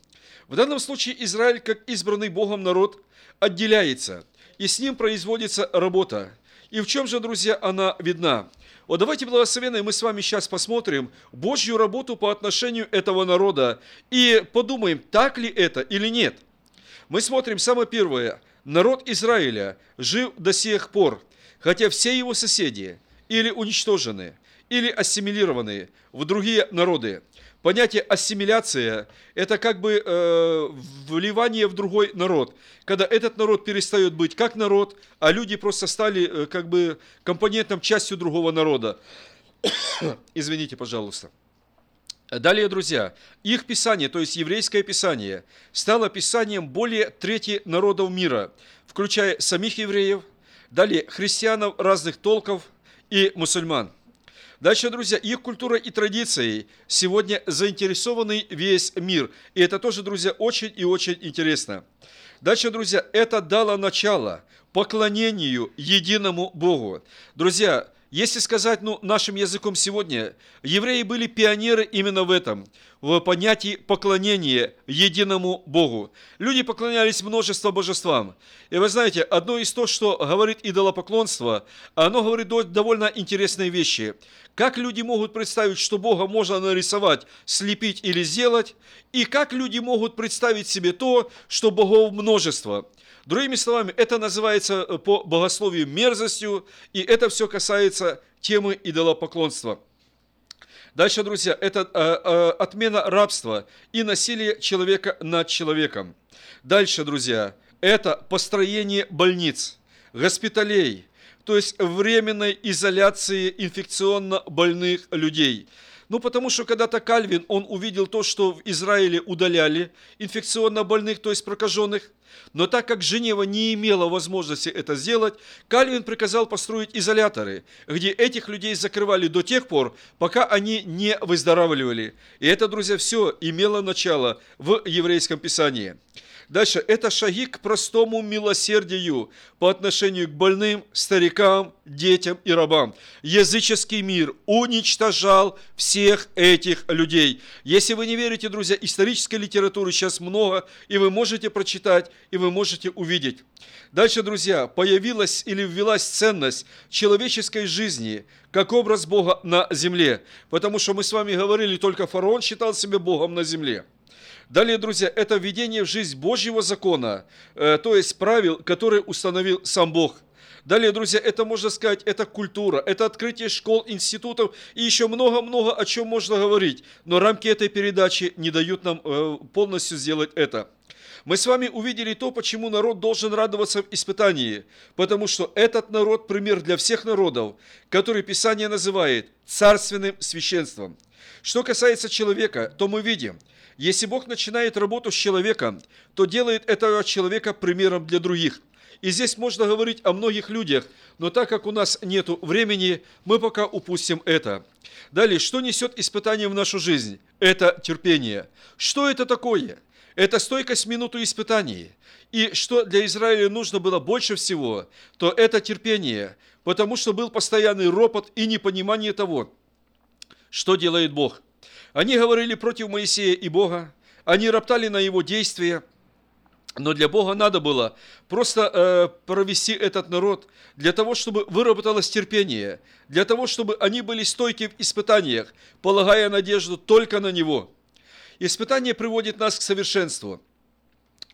Speaker 9: В данном случае Израиль, как избранный Богом народ, отделяется, и с ним производится работа. И в чем же, друзья, она видна? Вот давайте, благословенные, мы с вами сейчас посмотрим Божью работу по отношению этого народа и подумаем, так ли это или нет. Мы смотрим самое первое. Народ Израиля жив до сих пор – хотя все его соседи или уничтожены, или ассимилированы в другие народы. Понятие ассимиляция – это как бы э, вливание в другой народ, когда этот народ перестает быть как народ, а люди просто стали э, как бы компонентом, частью другого народа. Извините, пожалуйста. Далее, друзья, их писание, то есть еврейское писание, стало писанием более трети народов мира, включая самих евреев, Далее, христианов разных толков и мусульман. Дальше, друзья, их культура и традиции сегодня заинтересованы весь мир. И это тоже, друзья, очень и очень интересно. Дальше, друзья, это дало начало поклонению единому Богу. Друзья, если сказать ну, нашим языком сегодня, евреи были пионеры именно в этом, в понятии поклонения единому Богу. Люди поклонялись множество божествам. И вы знаете, одно из то, что говорит идолопоклонство, оно говорит довольно интересные вещи. Как люди могут представить, что Бога можно нарисовать, слепить или сделать, и как люди могут представить себе то, что богов множество – Другими словами, это называется э, по богословию мерзостью, и это все касается темы идолопоклонства. Дальше, друзья, это э, э, отмена рабства и насилие человека над человеком. Дальше, друзья, это построение больниц, госпиталей, то есть временной изоляции инфекционно больных людей. Ну, потому что когда-то Кальвин, он увидел то, что в Израиле удаляли инфекционно больных, то есть прокаженных. Но так как Женева не имела возможности это сделать, Кальвин приказал построить изоляторы, где этих людей закрывали до тех пор, пока они не выздоравливали. И это, друзья, все имело начало в еврейском писании. Дальше, это шаги к простому милосердию по отношению к больным, старикам, детям и рабам. Языческий мир уничтожал всех этих людей. Если вы не верите, друзья, исторической литературы сейчас много, и вы можете прочитать, и вы можете увидеть. Дальше, друзья, появилась или ввелась ценность человеческой жизни как образ Бога на земле. Потому что мы с вами говорили, только фараон считал себя Богом на земле. Далее, друзья, это введение в жизнь Божьего закона, э, то есть правил, которые установил сам Бог. Далее, друзья, это можно сказать, это культура, это открытие школ, институтов и еще много-много о чем можно говорить. Но рамки этой передачи не дают нам э, полностью сделать это. Мы с вами увидели то, почему народ должен радоваться в испытании, потому что этот народ – пример для всех народов, который Писание называет царственным священством. Что касается человека, то мы видим – если Бог начинает работу с человеком, то делает этого человека примером для других. И здесь можно говорить о многих людях, но так как у нас нет времени, мы пока упустим это. Далее, что несет испытание в нашу жизнь? Это терпение. Что это такое? Это стойкость минуту испытаний. И что для Израиля нужно было больше всего, то это терпение, потому что был постоянный ропот и непонимание того, что делает Бог – они говорили против Моисея и Бога, они роптали на его действия, но для Бога надо было просто э, провести этот народ для того, чтобы выработалось терпение, для того, чтобы они были стойки в испытаниях, полагая надежду только на Него. Испытание приводит нас к совершенству –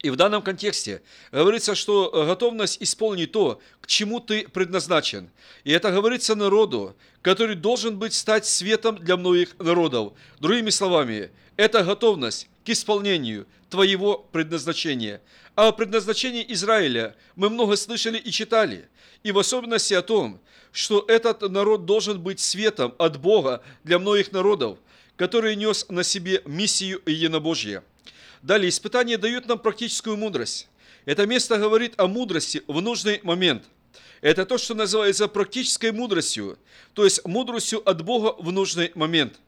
Speaker 9: и в данном контексте говорится, что э, готовность исполнить то, к чему ты предназначен. И это говорится народу, который должен быть стать светом для многих народов. Другими словами, это готовность к исполнению твоего предназначения. А о предназначении Израиля мы много слышали и читали. И в особенности о том, что этот народ должен быть светом от Бога для многих народов, который нес на себе миссию единобожия. Далее, испытания дают нам практическую мудрость. Это место говорит о мудрости в нужный момент. Это то, что называется практической мудростью, то есть мудростью от Бога в нужный момент.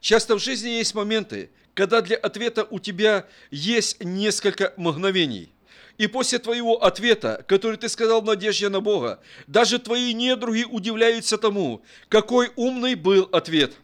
Speaker 9: Часто в жизни есть моменты, когда для ответа у тебя есть несколько мгновений. И после твоего ответа, который ты сказал в надежде на Бога, даже твои недруги удивляются тому, какой умный был ответ –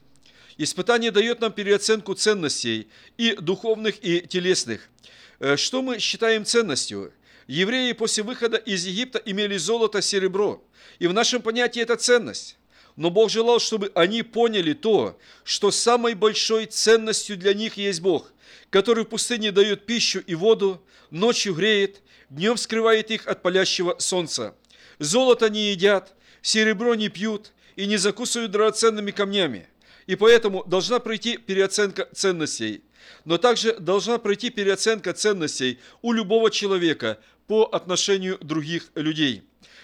Speaker 9: Испытание дает нам переоценку ценностей и духовных, и телесных. Э, что мы считаем ценностью? Евреи после выхода из Египта имели золото, серебро. И в нашем понятии это ценность. Но Бог желал, чтобы они поняли то, что самой большой ценностью для них есть Бог, который в пустыне дает пищу и воду, ночью греет, днем скрывает их от палящего солнца. Золото не едят, серебро не пьют и не закусывают драгоценными камнями. И поэтому должна пройти переоценка ценностей. Но также должна пройти переоценка ценностей у любого человека по отношению других людей.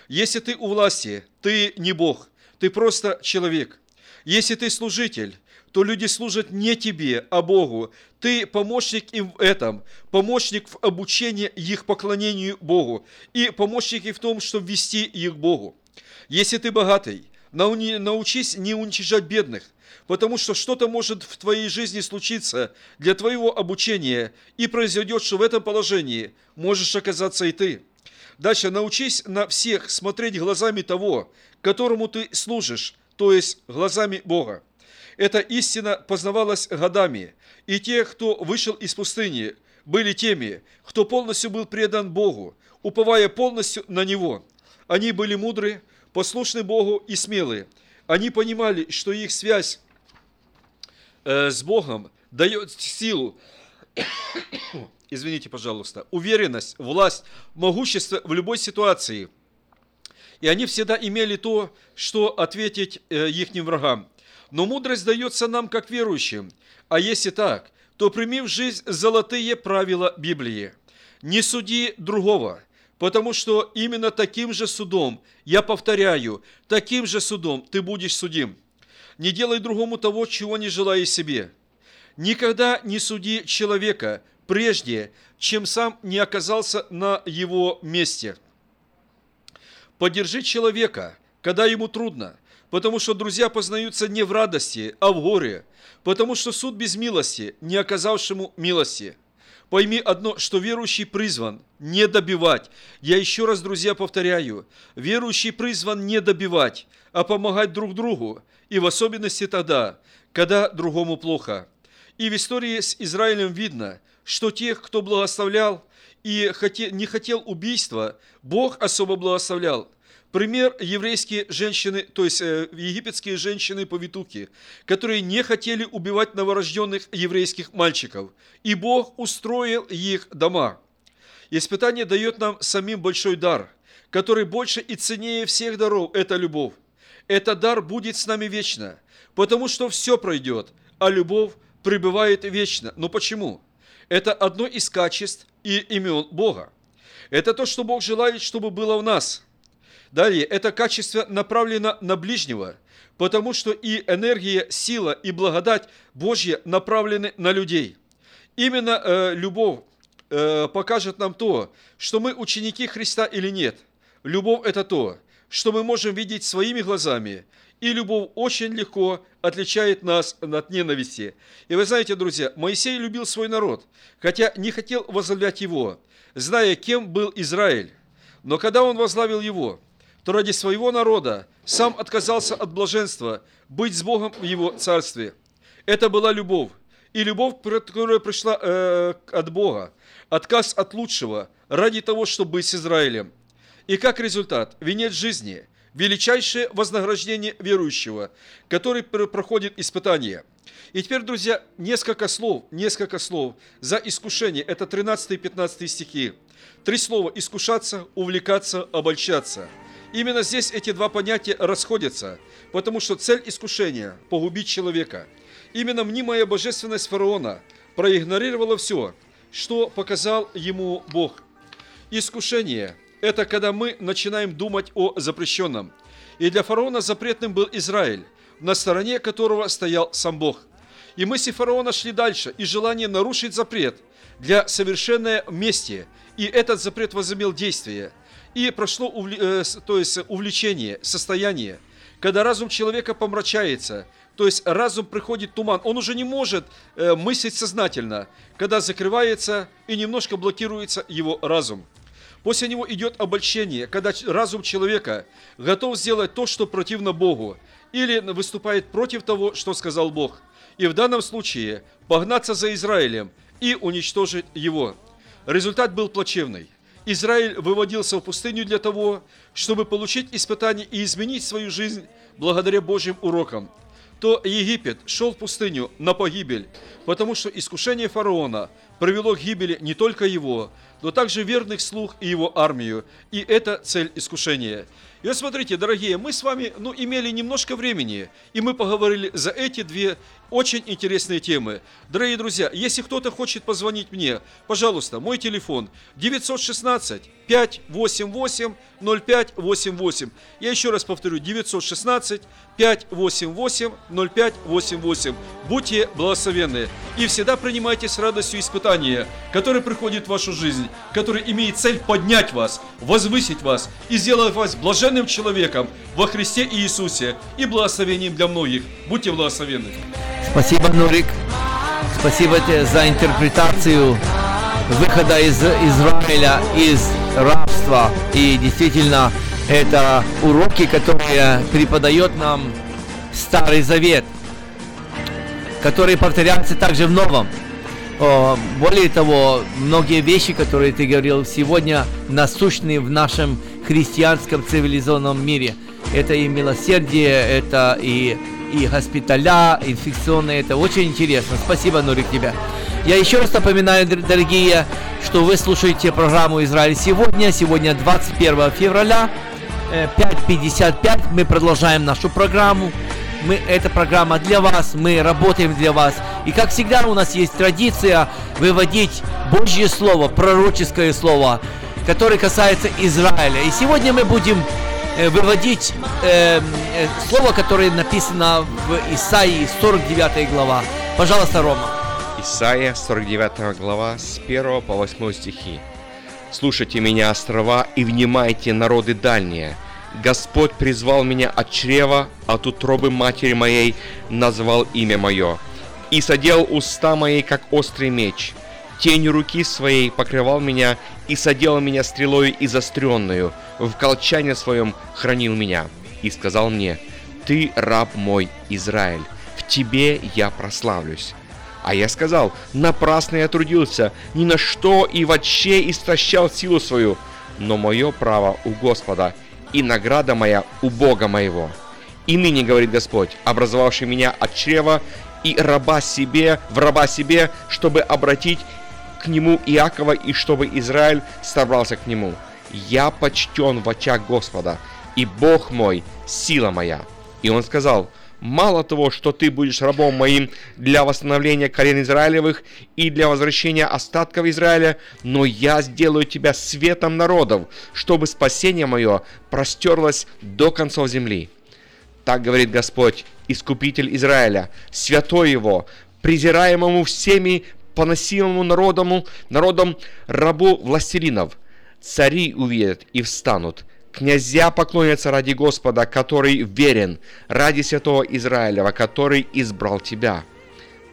Speaker 9: Если ты у власти, ты не Бог, ты просто человек. Если ты служитель, то люди служат не тебе, а Богу. Ты помощник им в этом, помощник в обучении их поклонению Богу и помощник им в том, чтобы вести их к Богу. Если ты богатый, научись не уничижать бедных, потому что что-то может в твоей жизни случиться для твоего обучения, и произойдет, что в этом положении можешь оказаться и ты. Дальше научись на всех смотреть глазами того, которому ты служишь, то есть глазами Бога. Эта истина познавалась годами, и те, кто вышел из пустыни, были теми, кто полностью был предан Богу, уповая полностью на Него. Они были мудры, послушны Богу и смелые. Они понимали, что их связь э, с Богом дает силу извините, пожалуйста, уверенность, власть, могущество в любой ситуации. И они всегда имели то, что ответить э, их врагам. Но мудрость дается нам как верующим. А если так, то прими в жизнь золотые правила Библии. Не суди другого, потому что именно таким же судом, я повторяю, таким же судом ты будешь судим. Не делай другому того, чего не желаешь себе. Никогда не суди человека прежде, чем сам не оказался на его месте. Поддержи человека, когда ему трудно, потому что друзья познаются не в радости, а в горе, потому что суд без милости, не оказавшему милости. Пойми одно, что верующий призван не добивать. Я еще раз, друзья, повторяю, верующий призван не добивать, а помогать друг другу, и в особенности тогда, когда другому плохо. И в истории с Израилем видно, что тех, кто благословлял и не хотел убийства, Бог особо благословлял. Пример еврейские женщины, то есть э, египетские женщины-повитухи, которые не хотели убивать новорожденных еврейских мальчиков. И Бог устроил их дома. Испытание дает нам самим большой дар, который больше и ценнее всех даров – это любовь. Этот дар будет с нами вечно, потому что все пройдет, а любовь пребывает вечно. Но почему? Это одно из качеств и имен Бога. Это то, что Бог желает, чтобы было в нас. Далее, это качество направлено на ближнего, потому что и энергия, сила и благодать Божья направлены на людей. Именно э, любовь э, покажет нам то, что мы ученики Христа или нет. Любовь – это то, что мы можем видеть своими глазами, и любовь очень легко отличает нас от ненависти. И вы знаете, друзья, Моисей любил свой народ, хотя не хотел возглавлять его, зная, кем был Израиль. Но когда он возглавил его, то ради своего народа сам отказался от блаженства быть с Богом в его царстве. Это была любовь. И любовь, которая пришла э, от Бога, отказ от лучшего ради того, чтобы быть с Израилем. И как результат, венец жизни – величайшее вознаграждение верующего, который проходит испытание. И теперь, друзья, несколько слов, несколько слов за искушение. Это 13 и 15 стихи. Три слова – искушаться, увлекаться, обольщаться. Именно здесь эти два понятия расходятся, потому что цель искушения – погубить человека. Именно мнимая божественность фараона проигнорировала все, что показал ему Бог. Искушение – это когда мы начинаем думать о запрещенном. И для фараона запретным был Израиль, на стороне которого стоял сам Бог. И мысли фараона шли дальше, и желание нарушить запрет для совершенное мести. И этот запрет возымел действие. И прошло э, то есть увлечение, состояние, когда разум человека помрачается, то есть разум приходит туман, он уже не может э, мыслить сознательно, когда закрывается и немножко блокируется его разум. После него идет обольщение, когда разум человека готов сделать то, что противно Богу, или выступает против того, что сказал Бог. И в данном случае погнаться за Израилем и уничтожить его. Результат был плачевный. Израиль выводился в пустыню для того, чтобы получить испытание и изменить свою жизнь благодаря Божьим урокам. То Египет шел в пустыню на погибель, потому что искушение фараона привело к гибели не только его, но также верных слух и его армию. И это цель искушения. И вот смотрите, дорогие, мы с вами ну, имели немножко времени, и мы поговорили за эти две очень интересные темы. Дорогие друзья, если кто-то хочет позвонить мне, пожалуйста, мой телефон 916 588 0588. Я еще раз повторю, 916 588 0588. Будьте благословенны и всегда принимайте с радостью испытания, которые приходят в вашу жизнь, которые имеют цель поднять вас, возвысить вас и сделать вас блаженным человеком во Христе Иисусе и благословением для многих. Будьте благословенны.
Speaker 7: Спасибо, Нурик. Спасибо тебе за интерпретацию выхода из Израиля из рабства. И действительно, это уроки, которые преподает нам Старый Завет, которые повторяются также в Новом. Более того, многие вещи, которые ты говорил сегодня, насущны в нашем христианском цивилизованном мире. Это и милосердие, это и, и госпиталя инфекционные. Это очень интересно. Спасибо, Нурик, тебе. Я еще раз напоминаю, дор- дорогие, что вы слушаете программу «Израиль сегодня». Сегодня 21 февраля, э, 5.55. Мы продолжаем нашу программу. Мы, эта программа для вас, мы работаем для вас. И как всегда у нас есть традиция выводить Божье Слово, пророческое Слово, которое касается Израиля. И сегодня мы будем э, выводить э, э, слово, которое написано в Исаии 49 глава. Пожалуйста, Рома.
Speaker 8: Исайя, 49 глава, с 1 по 8 стихи. «Слушайте меня, острова, и внимайте, народы дальние. Господь призвал меня от чрева, от утробы матери моей назвал имя мое, и садил уста мои, как острый меч. Тень руки своей покрывал меня, и садил меня стрелою и застренную, в колчане своем хранил меня, и сказал мне, «Ты раб мой, Израиль, в тебе я прославлюсь». А я сказал, напрасно я трудился, ни на что и вообще истощал силу свою, но мое право у Господа, и награда моя у Бога моего. И ныне, говорит Господь, образовавший меня от чрева и раба себе, в раба себе, чтобы обратить к нему Иакова и чтобы Израиль собрался к нему. Я почтен в очах Господа, и Бог мой – сила моя. И он сказал, мало того, что ты будешь рабом моим для восстановления колен Израилевых и для возвращения остатков Израиля, но я сделаю тебя светом народов, чтобы спасение мое простерлось до концов земли. Так говорит Господь, Искупитель Израиля, Святой Его, презираемому всеми поносимому народом, народом рабу властелинов. Цари увидят и встанут, князья поклонятся ради Господа, который верен, ради святого Израилева, который избрал тебя.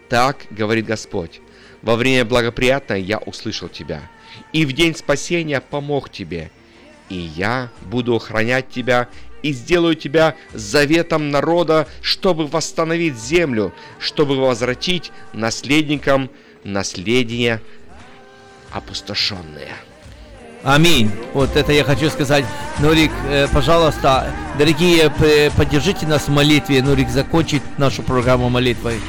Speaker 8: Так говорит Господь, во время благоприятное я услышал тебя, и в день спасения помог тебе, и я буду охранять тебя и сделаю тебя заветом народа, чтобы восстановить землю, чтобы возвратить наследникам наследие опустошенное.
Speaker 7: Аминь. Вот это я хочу сказать. Нурик, э, пожалуйста, дорогие, поддержите нас в молитве. Нурик закончит нашу программу молитвой.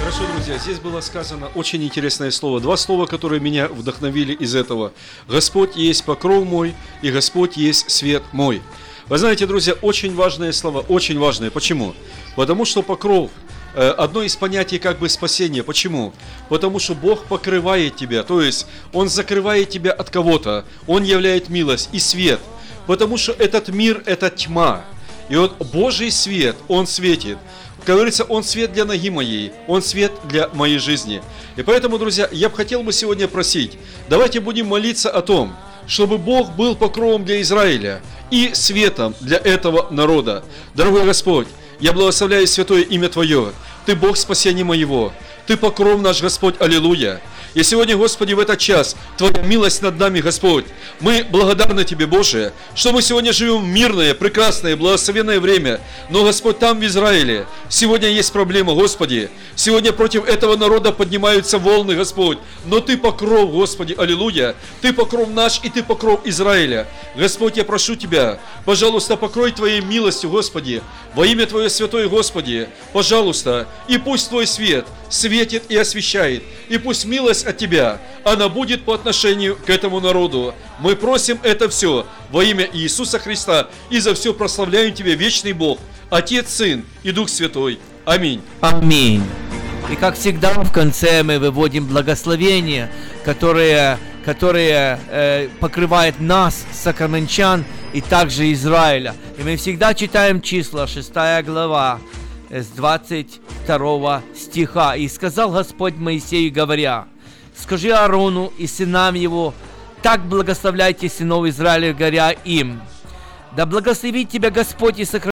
Speaker 9: Хорошо, друзья, здесь было сказано очень интересное слово. Два слова, которые меня вдохновили из этого. Господь есть покров мой, и Господь есть свет мой. Вы знаете, друзья, очень важные слова, очень важные. Почему? Потому что покров одно из понятий как бы спасения. Почему? Потому что Бог покрывает тебя, то есть Он закрывает тебя от кого-то, Он являет милость и свет. Потому что этот мир – это тьма. И вот Божий свет, Он светит. Как говорится, Он свет для ноги моей, Он свет для моей жизни. И поэтому, друзья, я бы хотел бы сегодня просить, давайте будем молиться о том, чтобы Бог был покровом для Израиля и светом для этого народа. Дорогой Господь, я благословляю святое имя Твое. Ты Бог спасения моего. Ты покров наш, Господь, аллилуйя. И сегодня, Господи, в этот час Твоя милость над нами, Господь. Мы благодарны Тебе, Боже, что мы сегодня живем в мирное, прекрасное, благословенное время. Но, Господь, там в Израиле сегодня есть проблема, Господи. Сегодня против этого народа поднимаются волны, Господь. Но Ты покров, Господи, аллилуйя. Ты покров наш и Ты покров Израиля. Господь, я прошу Тебя, пожалуйста, покрой Твоей милостью, Господи, во имя Твое святое, Господи, пожалуйста, и пусть Твой свет светит и освещает, и пусть милость от Тебя, она будет по отношению к этому народу. Мы просим это все во имя Иисуса Христа, и за все прославляем Тебя, вечный Бог, Отец, Сын и Дух Святой. Аминь.
Speaker 7: Аминь. И как всегда в конце мы выводим благословение, которое, которое э, покрывает нас, сакраменчан, и также Израиля. И мы всегда читаем числа, 6 глава, с 22 стиха. «И сказал Господь Моисею, говоря, скажи Аарону и сынам его, так благословляйте сынов Израиля, говоря им, да благословит тебя Господь и сохранит